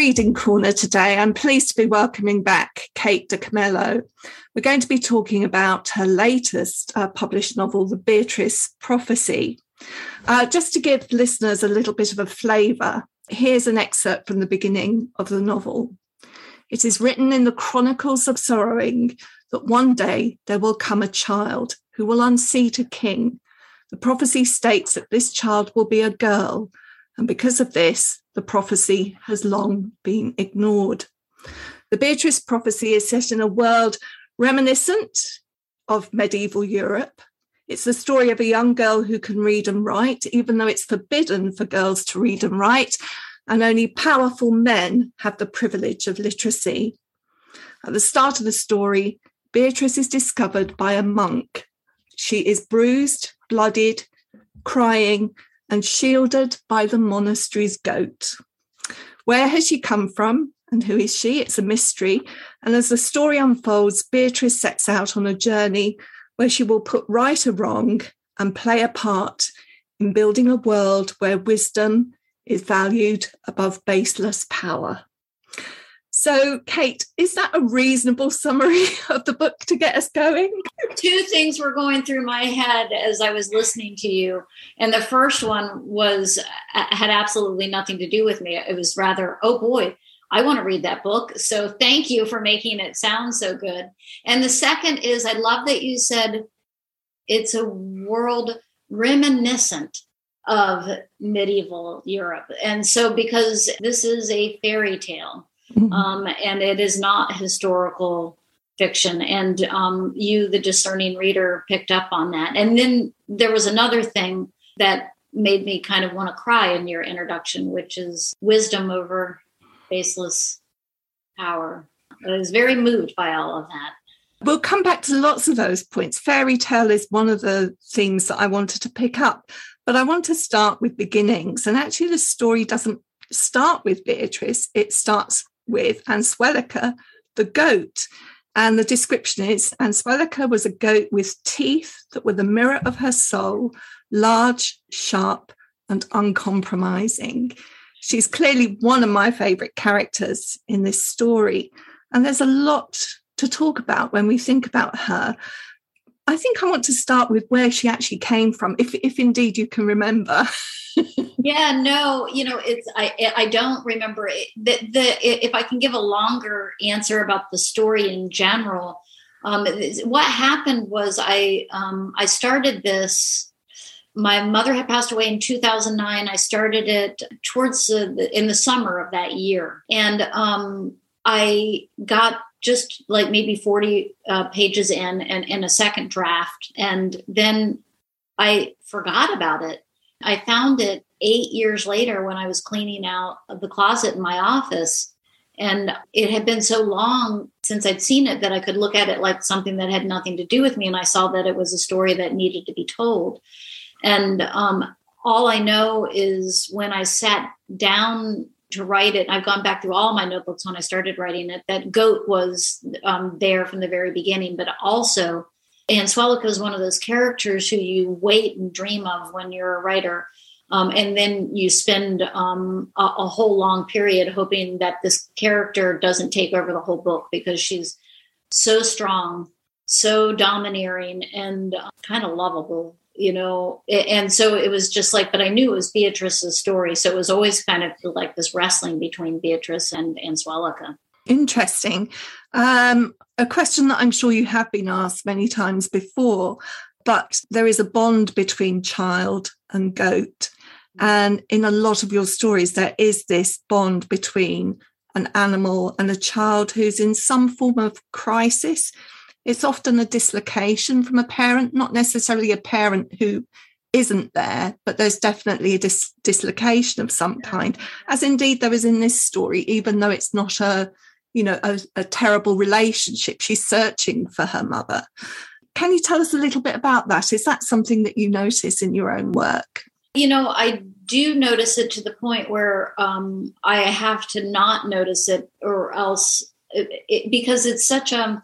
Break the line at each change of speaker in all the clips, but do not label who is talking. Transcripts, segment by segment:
Reading Corner today, I'm pleased to be welcoming back Kate DiCamillo. We're going to be talking about her latest uh, published novel, The Beatrice Prophecy. Uh, just to give listeners a little bit of a flavour, here's an excerpt from the beginning of the novel. It is written in the Chronicles of Sorrowing that one day there will come a child who will unseat a king. The prophecy states that this child will be a girl, and because of this, the prophecy has long been ignored. The Beatrice prophecy is set in a world reminiscent of medieval Europe. It's the story of a young girl who can read and write, even though it's forbidden for girls to read and write, and only powerful men have the privilege of literacy. At the start of the story, Beatrice is discovered by a monk. She is bruised, bloodied, crying, and shielded by the monastery's goat. Where has she come from and who is she? It's a mystery. And as the story unfolds, Beatrice sets out on a journey where she will put right or wrong and play a part in building a world where wisdom is valued above baseless power. So, Kate, is that a reasonable summary of the book to get us going?
Two things were going through my head as I was listening to you. And the first one was uh, had absolutely nothing to do with me. It was rather, oh boy, I want to read that book. So, thank you for making it sound so good. And the second is, I love that you said it's a world reminiscent of medieval Europe. And so, because this is a fairy tale, mm-hmm. um, and it is not historical fiction. And um, you, the discerning reader, picked up on that. And then there was another thing that made me kind of want to cry in your introduction, which is wisdom over baseless power. I was very moved by all of that.
We'll come back to lots of those points. Fairy tale is one of the themes that I wanted to pick up, but I want to start with beginnings. And actually, the story doesn't start with Beatrice, it starts with Answelica, the goat. And the description is Answelica was a goat with teeth that were the mirror of her soul, large, sharp, and uncompromising. She's clearly one of my favorite characters in this story. And there's a lot to talk about when we think about her. I think I want to start with where she actually came from, if, if indeed you can remember.
yeah, no, you know, it's I I don't remember it. The, the if I can give a longer answer about the story in general, um, what happened was I um, I started this. My mother had passed away in 2009. I started it towards the, in the summer of that year, and um, I got just like maybe 40 uh, pages in and in a second draft, and then I forgot about it I found it eight years later when I was cleaning out the closet in my office. And it had been so long since I'd seen it that I could look at it like something that had nothing to do with me. And I saw that it was a story that needed to be told. And um, all I know is when I sat down to write it, I've gone back through all my notebooks when I started writing it, that goat was um, there from the very beginning, but also Answelica is one of those characters who you wait and dream of when you're a writer. Um, and then you spend um, a, a, whole long period hoping that this character doesn't take over the whole book because she's so strong, so domineering, and uh, kind of lovable, you know. And so it was just like, but I knew it was Beatrice's story, so it was always kind of like this wrestling between Beatrice and Answelica.
Interesting. Um, a question that I'm sure you have been asked many times before, but there is a bond between child and goat. And in a lot of your stories, there is this bond between an animal and a child who's in some form of crisis. It's often a dislocation from a parent, not necessarily a parent who isn't there, but there's definitely a dis- dislocation of some kind, as indeed there is in this story, even though it's not a you know, a, a terrible relationship. She's searching for her mother. Can you tell us a little bit about that? Is that something that you notice in your own work?
You know, I do notice it to the point where um, I have to not notice it, or else it, it, because it's such a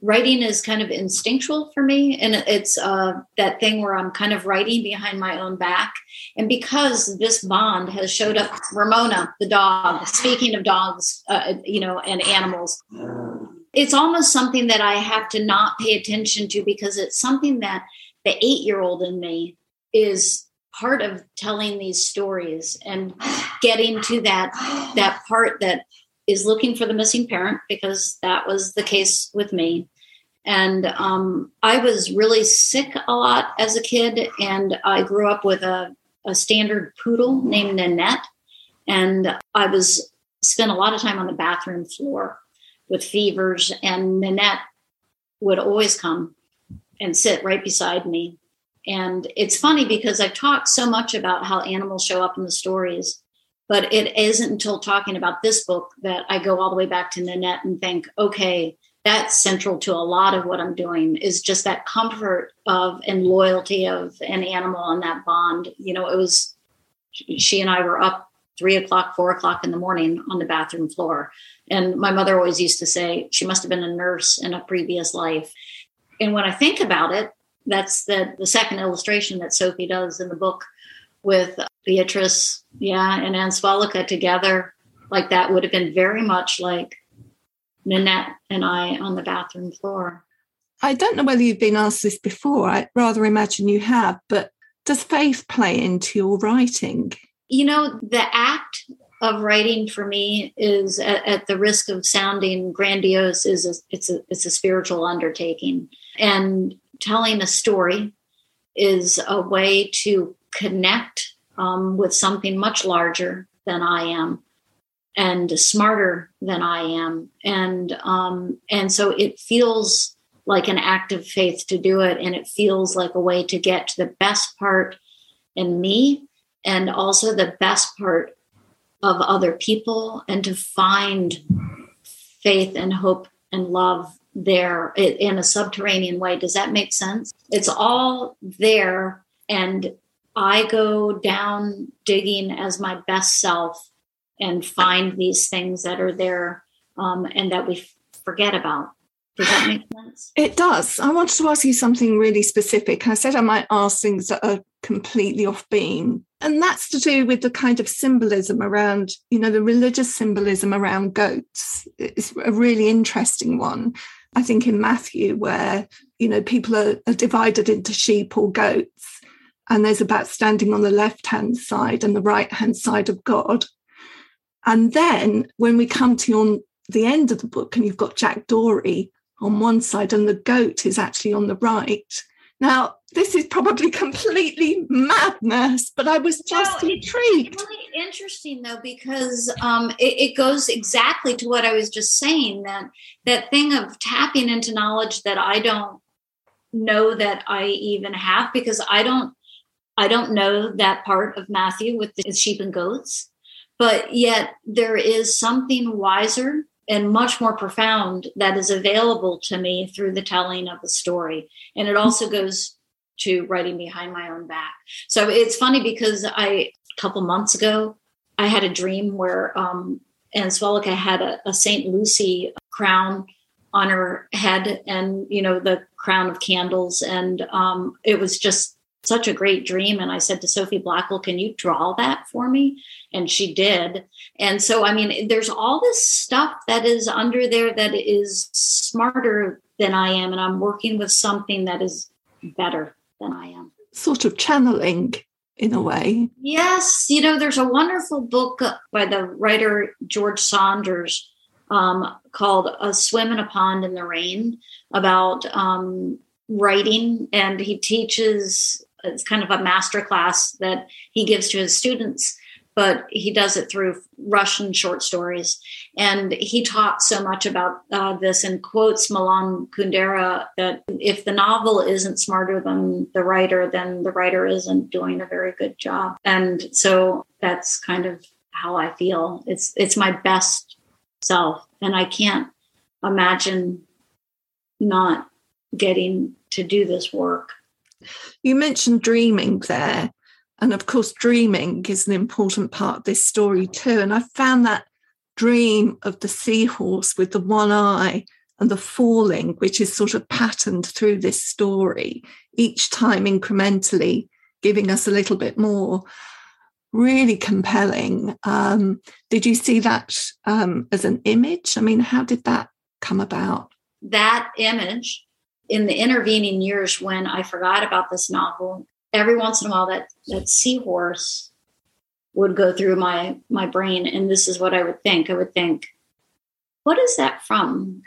writing is kind of instinctual for me and it's uh, that thing where i'm kind of writing behind my own back. And because this bond has showed up ramona the dog speaking of dogs uh, you know and animals it's almost something that i have to not pay attention to because it's something that the eight year old in me is part of telling these stories and getting to that that part that is looking for the missing parent because that was the case with me. And um, I was really sick a lot as a kid, and I grew up with a, a standard poodle named Nanette. And I was spent a lot of time on the bathroom floor with fevers, and Nanette would always come and sit right beside me. And it's funny because I've talked so much about how animals show up in the stories but it isn't until talking about this book that I go all the way back to Nanette and think, okay, that's central to a lot of what I'm doing is just that comfort of and loyalty of an animal and that bond. You know, it was she and I were up three o'clock, four o'clock in the morning on the bathroom floor. And my mother always used to say she must have been a nurse in a previous life. And when I think about it, that's the, the second illustration that Sophie does in the book with Beatrice, yeah, and Answelica together, like that would have been very much like Nanette and I on the bathroom floor.
I don't know whether you've been asked this before. I rather imagine you have, but does faith play into your writing?
You know, the act of writing for me is at, at the risk of sounding grandiose is a, it's a it's a spiritual undertaking and telling a story is a way to connect um, with something much larger than I am and smarter than I am. And um, and so it feels like an act of faith to do it. And it feels like a way to get to the best part in me and also the best part of other people and to find faith and hope and love there in a subterranean way. Does that make sense? It's all there and I go down digging as my best self and find these things that are there um, and that we forget about. Does that make sense?
It does. I wanted to ask you something really specific. I said I might ask things that are completely off beam. And that's to do with the kind of symbolism around, you know, the religious symbolism around goats. It's a really interesting one. I think in Matthew, where, you know, people are, are divided into sheep or goats and there's about standing on the left hand side and the right hand side of God. And then when we come to on the end of the book, and you've got Jack Dory on one side and the goat is actually on the right. Now, this is probably completely madness, but I was just no, intrigued.
It's really interesting though, because um, it, it, goes exactly to what I was just saying that that thing of tapping into knowledge that I don't know that I even have because I don't I don't know that part of Matthew with the sheep and goats, but yet there is something wiser and much more profound that is available to me through the telling of the story. And it also goes to writing behind my own back. So it's funny because I, a couple months ago, I had a dream where um, Answelica had a, a St. Lucy crown on her head and, you know, the crown of candles. And um, it was just such a great dream. And I said to Sophie Blackall, Can you draw that for me? And she did. And so, I mean, there's all this stuff that is under there that is smarter than I am. And I'm working with something that is better than I am.
Sort of channeling in a way.
Yes. You know, there's a wonderful book by the writer George Saunders um, called A Swim in a Pond in the Rain about um, writing. And he teaches it's kind of a master class that he gives to his students but he does it through Russian short stories. And he talks so much about uh, this and quotes Milan Kundera that if the novel isn't smarter than the writer, then the writer isn't doing a very good job. And so that's kind of how I feel. It's it's my best self, and I can't imagine not getting to do this work.
You mentioned dreaming there. And of course, dreaming is an important part of this story too. And I found that dream of the seahorse with the one eye and the falling, which is sort of patterned through this story, each time incrementally giving us a little bit more. Really compelling. Um, did you see that um, as an image? I mean, how did that come about?
That image in the intervening years when I forgot about this novel, every once in a while that that seahorse would go through my my brain and this is what I would think. I would think, what is that from?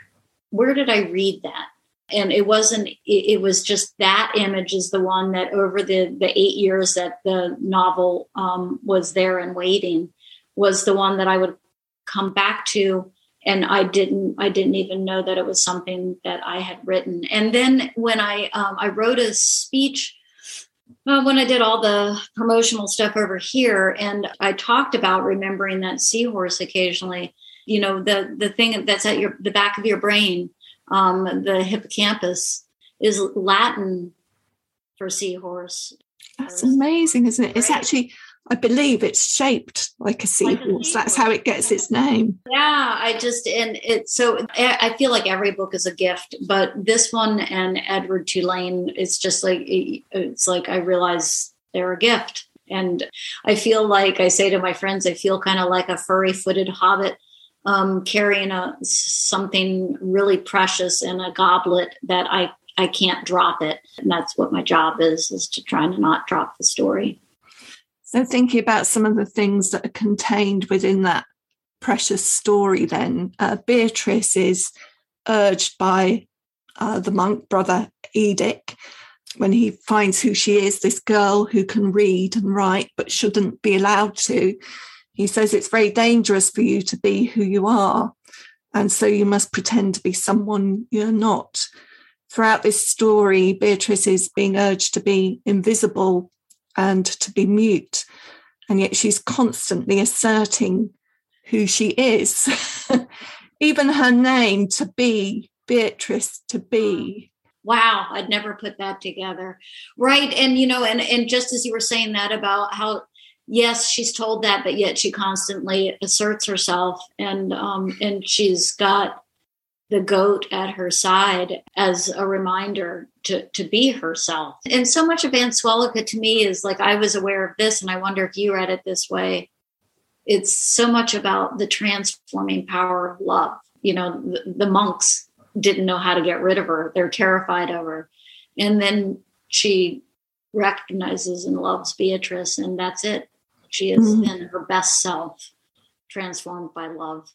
Where did I read that? And it wasn't it, it was just that image is the one that over the the eight years that the novel um, was there and waiting was the one that I would come back to and I didn't I didn't even know that it was something that I had written. And then when I um, I wrote a speech uh, when I did all the promotional stuff over here, and I talked about remembering that seahorse occasionally. You know the the thing that's at your the back of your brain, um, the hippocampus, is Latin for seahorse.
That's amazing, isn't it? It's actually I believe it's shaped like a seahorse. That's how it gets its name.
Yeah, I just and it's so I feel like every book is a gift, but this one and Edward Tulane is just like it's like I realize they're a gift, and I feel like I say to my friends, I feel kind of like a furry-footed hobbit um, carrying a something really precious in a goblet that I I can't drop it, and that's what my job is is to try to not drop the story.
So, thinking about some of the things that are contained within that precious story, then uh, Beatrice is urged by uh, the monk brother Edik when he finds who she is, this girl who can read and write but shouldn't be allowed to. He says it's very dangerous for you to be who you are. And so you must pretend to be someone you're not. Throughout this story, Beatrice is being urged to be invisible and to be mute. And yet she's constantly asserting who she is. Even her name to be, Beatrice to be.
Wow, I'd never put that together. Right. And you know, and and just as you were saying that about how yes, she's told that, but yet she constantly asserts herself and um and she's got the goat at her side as a reminder to, to be herself. And so much of Answelica to me is like, I was aware of this, and I wonder if you read it this way. It's so much about the transforming power of love. You know, the, the monks didn't know how to get rid of her, they're terrified of her. And then she recognizes and loves Beatrice, and that's it. She is mm-hmm. in her best self, transformed by love.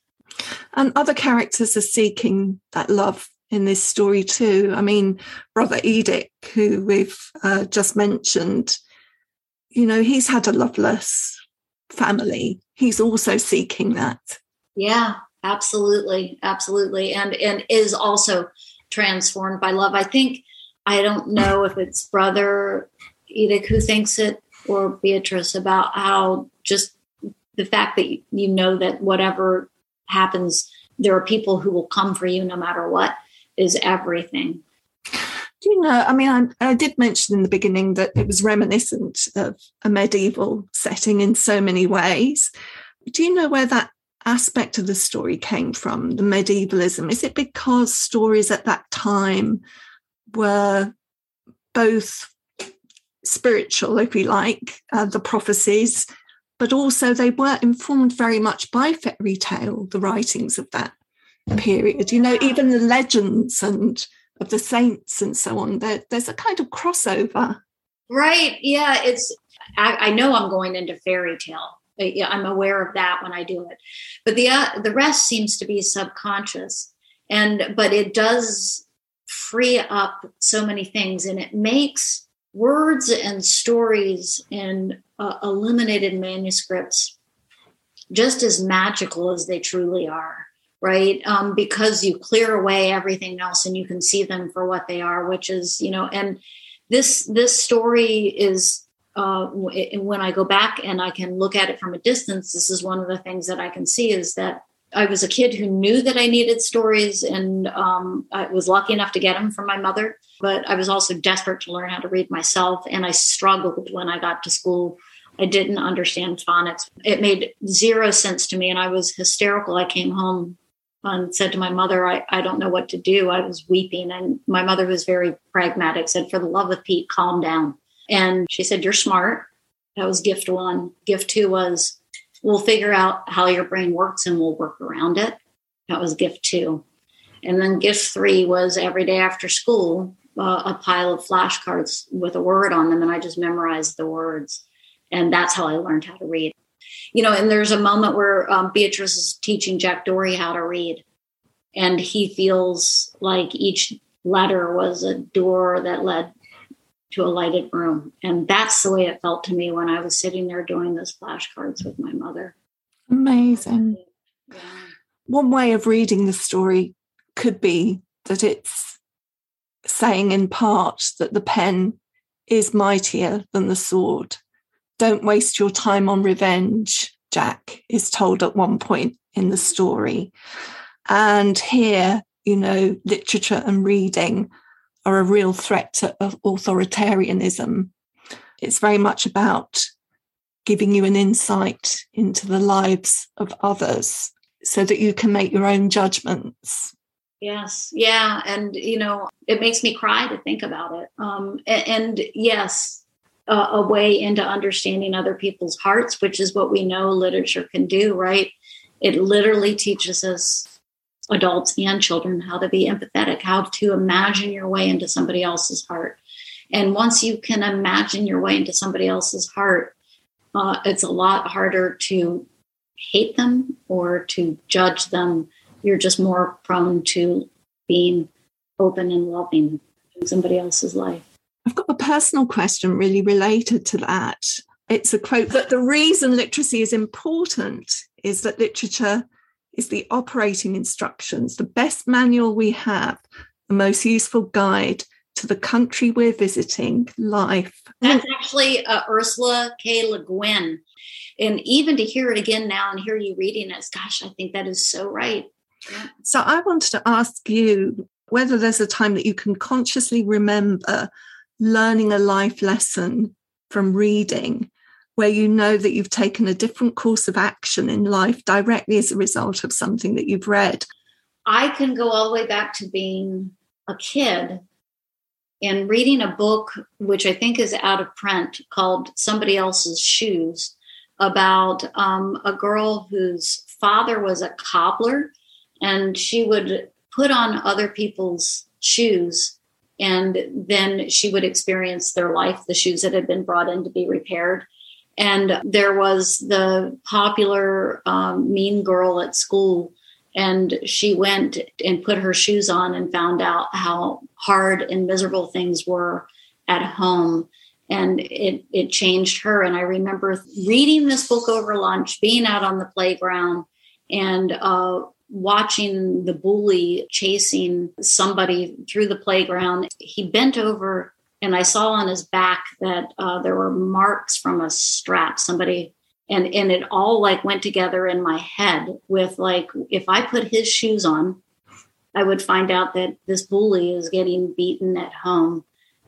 And other characters are seeking that love in this story too. I mean, Brother Edik, who we've uh, just mentioned, you know, he's had a loveless family. He's also seeking that.
Yeah, absolutely, absolutely, and and is also transformed by love. I think I don't know if it's Brother Edik who thinks it or Beatrice about how just the fact that you know that whatever happens, there are people who will come for you no matter what is everything.
Do you know? I mean, I, I, did mention in the beginning that it was reminiscent of a medieval setting in so many ways. Do you know where that aspect of the story came from, the medievalism? Is it because stories at that time were both spiritual, if you like, uh, the prophecies, but also they were informed very much by fairy tale, the writings of that period. You know, even the legends and of the saints and so on. There, there's a kind of crossover.
Right. Yeah. It's. I, I know I'm going into fairy tale. I'm aware of that when I do it, but the uh, the rest seems to be subconscious, and but it does free up so many things, and it makes words and stories in uh, illuminated manuscripts just as magical as they truly are right? Um, because you clear away everything else and you can see them for what they are which is you know and this this story is uh, when i go back and i can look at it from a distance this is one of the things that i can see is that i was a kid who knew that i needed stories and um, i was lucky enough to get them from my mother but i was also desperate to learn how to read myself and i struggled when i got to school I didn't understand phonics. It made zero sense to me, and I was hysterical. I came home and said to my mother, I, I don't know what to do. I was weeping. And my mother was very pragmatic, said, For the love of Pete, calm down. And she said, You're smart. That was gift one. Gift two was, We'll figure out how your brain works and we'll work around it. That was gift two. And then gift three was every day after school, uh, a pile of flashcards with a word on them. And I just memorized the words. And that's how I learned how to read you know, and there's a moment where um, Beatrice is teaching Jack Dory how to read, and he feels like each letter was a door that led to a lighted room. And that's the way it felt to me when I was sitting there doing those flashcards with my mother.
Amazing. Yeah. One way of reading the story could be that it's saying in part that the pen is mightier than the sword don't waste your time on revenge, Jack is told at one point in the story. And here, you know, literature and reading are a real threat to authoritarianism. It's very much about giving you an insight into the lives of others so that you can make your own judgments.
Yes, yeah, and you know, it makes me cry to think about it. Um, and, and yes, uh, a way into understanding other people's hearts, which is what we know literature can do, right? It literally teaches us adults and children how to be empathetic, how to imagine your way into somebody else's heart. And once you can imagine your way into somebody else's heart, uh, it's a lot harder to hate them or to judge them. You're just more prone to being open and loving in somebody else's life.
I've got a personal question really related to that. It's a quote that the reason literacy is important is that literature is the operating instructions, the best manual we have, the most useful guide to the country we're visiting, life.
That's actually uh, Ursula K. Le Guin. And even to hear it again now and hear you reading it, gosh, I think that is so right.
Yeah. So I wanted to ask you whether there's a time that you can consciously remember learning a life lesson from reading where you know that you've taken a different course of action in life directly as a result of something that you've read?
I can go all the way back to being a kid and reading a book, which I think is out of print, called Somebody Else's Shoes, about um, a girl whose father was a cobbler and she would put on other people's shoes and then she would experience their life, the shoes that had been brought in to be repaired. And there was the popular um, mean girl at school, and she went and put her shoes on and found out how hard and miserable things were at home. And it, it changed her. And I remember reading this book over lunch, being out on the playground, and uh, watching the bully chasing somebody through the playground. He bent over, and I saw on his back that uh, there were marks from a strap. Somebody and and it all like went together in my head with like if I put his shoes on, I would find out that this bully is getting beaten at home.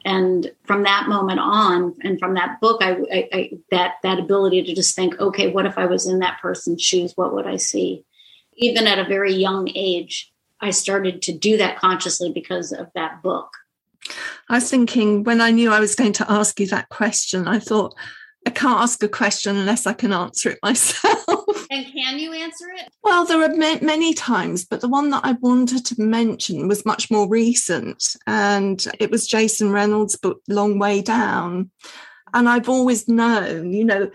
And from that moment on, and from that book, I, I, I that that ability to just think, okay, what if I was in that person's shoes? What would I see? even at a very young age, I started to do that consciously because of that book.
I was thinking when I knew I was going to ask you that question, I thought, I can't ask a question unless I can answer it myself.
And can you answer it?
Well, there are many times, but the one that I wanted to mention was much more recent. And it was Jason Reynolds' book, Long Way Down. And I've always known, you know,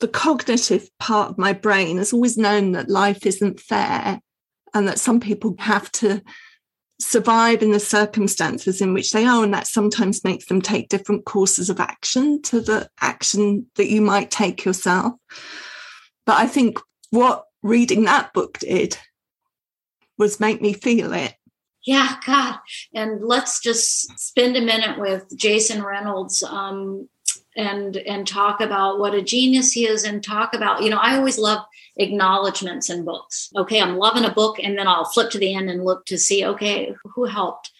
the cognitive part of my brain has always known that life isn't fair and that some people have to survive in the circumstances in which they are and that sometimes makes them take different courses of action to the action that you might take yourself. But i think what reading that book did was make me feel it.
Yeah god. And let's just spend a minute with jason reynolds um, and and talk about what a genius he is and talk about you know i always love acknowledgments in books okay i'm loving a book and then i'll flip to the end and look to see okay who helped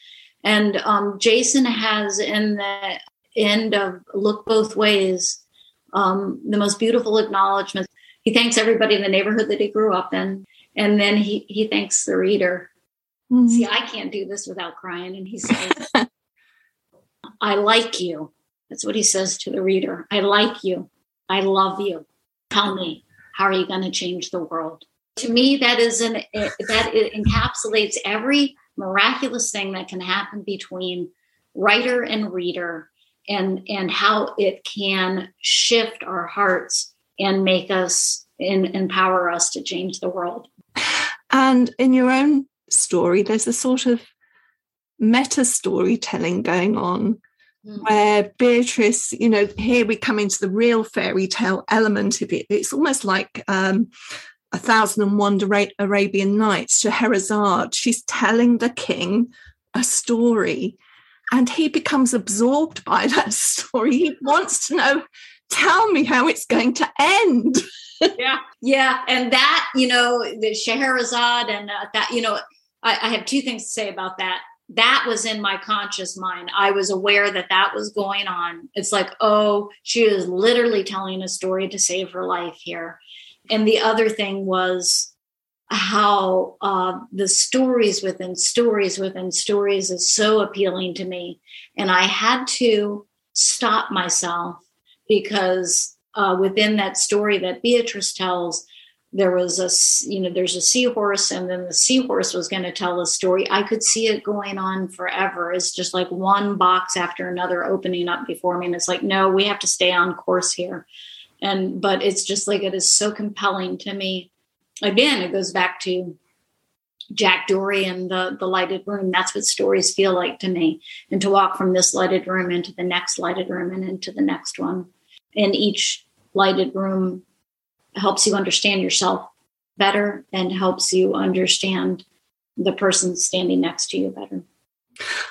and um, jason has in the end of look both ways um, the most beautiful acknowledgments he thanks everybody in the neighborhood that he grew up in And then he he thanks the reader. Mm-hmm. See, I can't do this without crying. And he says, I like you. That's what he says to the reader. I like you. I love you. Tell me, how are you going to change the world? To me, that is an that encapsulates every miraculous thing that can happen between writer and reader and and how it can shift our hearts and make us and empower us to change the world
and in your own story there's a sort of meta storytelling going on. Where beatrice you know here we come into the real fairy tale element of it it's almost like um, a thousand and one Arabian Nights, Scheherazade. She's telling the king a story and he becomes absorbed by that story. He wants to know, tell me how it's going to end.
yeah, yeah, and that you know, the Scheherazade, and uh, that you know, I, I have two things to say about that. That was in my conscious mind. I was aware that that was going on. It's like, oh, she is literally telling a story to save her life here. And the other thing was how uh, the stories within stories within stories is so appealing to me. And I had to stop myself because uh, within that story that Beatrice tells, there was a you know there's a seahorse and then the seahorse was going to tell a story i could see it going on forever it's just like one box after another opening up before me and it's like no we have to stay on course here and but it's just like it is so compelling to me again, it goes back to Jack Dory and the the lighted room. That's what stories feel like to me. And to walk from this lighted room into the next lighted room and into the next one. And each lighted room helps you understand yourself better and helps you understand the person standing next to you better.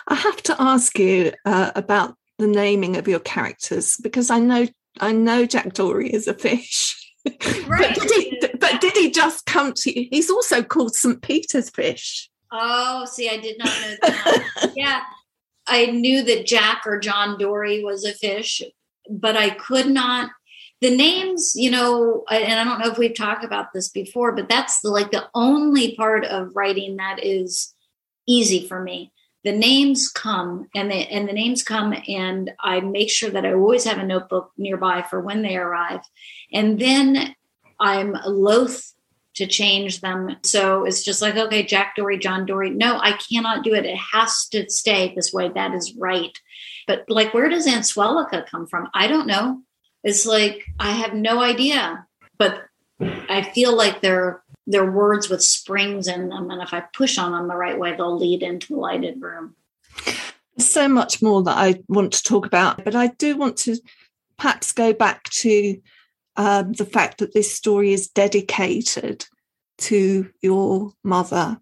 I have to ask you uh, about the naming of your characters because I know I know Jack Dory is a fish. Right. but, did he, but did he just come to you? He's also called St. Peter's fish.
Oh, see, I did not know that. yeah. I knew that Jack or John Dory was a fish, but I could not. The names, you know, and I don't know if we've talked about this before, but that's the, like the only part of writing that is easy for me the names come and the and the names come and I make sure that I always have a notebook nearby for when they arrive. And then I'm loath to change them. So it's just like, okay, Jack Dory, John Dory. No, I cannot do it. It has to stay this way. That is right. But like, where does Answelica come from? I don't know. It's like, I have no idea. But I feel like they're they're words with springs in them. And if I push on them the right way, they'll lead into the lighted room.
So much more that I want to talk about, but I do want to perhaps go back to um, the fact that this story is dedicated to your mother.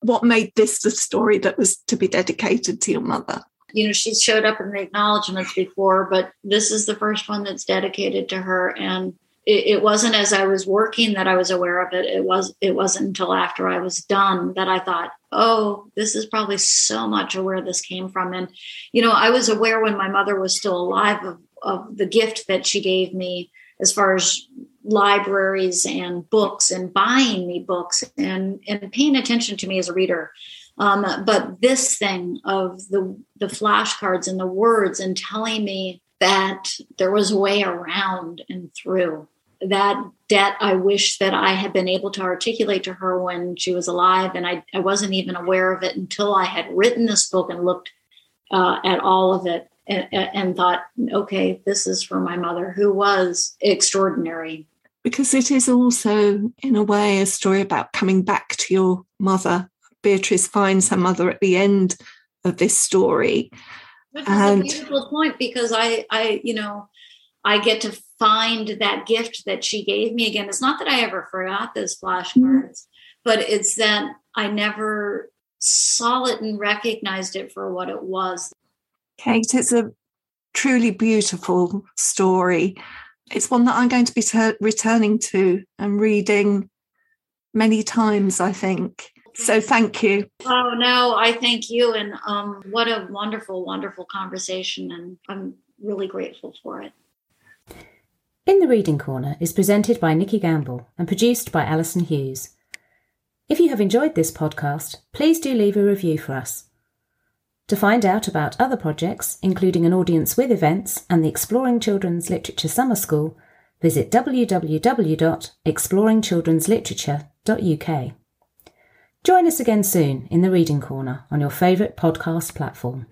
What made this the story that was to be dedicated to your mother?
You know, she's showed up in the acknowledgments before, but this is the first one that's dedicated to her. And it, it, wasn't as I was working that I was aware of it. It was it wasn't until after I was done that I thought, oh, this is probably so much of where this came from. And you know, I was aware when my mother was still alive of, of the gift that she gave me as far as libraries and books and buying me books and and paying attention to me as a reader. Um, but this thing of the the flashcards and the words and telling me that there was a way around and through that debt I wish that I had been able to articulate to her when she was alive. And I, I wasn't even aware of it until I had written this book and looked uh, at all of it and, and thought, okay, this is for my mother, who was extraordinary.
Because it is also, in a way, a story about coming back to your mother. Beatrice finds her mother at the end of this story.
Which is a beautiful point because I, I, you know, I get to find that gift that she gave me again. It's not that I ever forgot those flashcards, but it's that I never saw it and recognized it for what it was.
Kate, it's a truly beautiful story. It's one that I'm going to be ter- returning to and reading many times, I think. So thank you.
Oh no, I thank you, and um, what a wonderful, wonderful conversation, and I'm really grateful for it.
In the Reading Corner is presented by Nikki Gamble and produced by Alison Hughes. If you have enjoyed this podcast, please do leave a review for us. To find out about other projects, including an audience with events and the Exploring Children's Literature Summer School, visit www.exploringchildren'sliterature.uk. Join us again soon in the Reading Corner on your favourite podcast platform.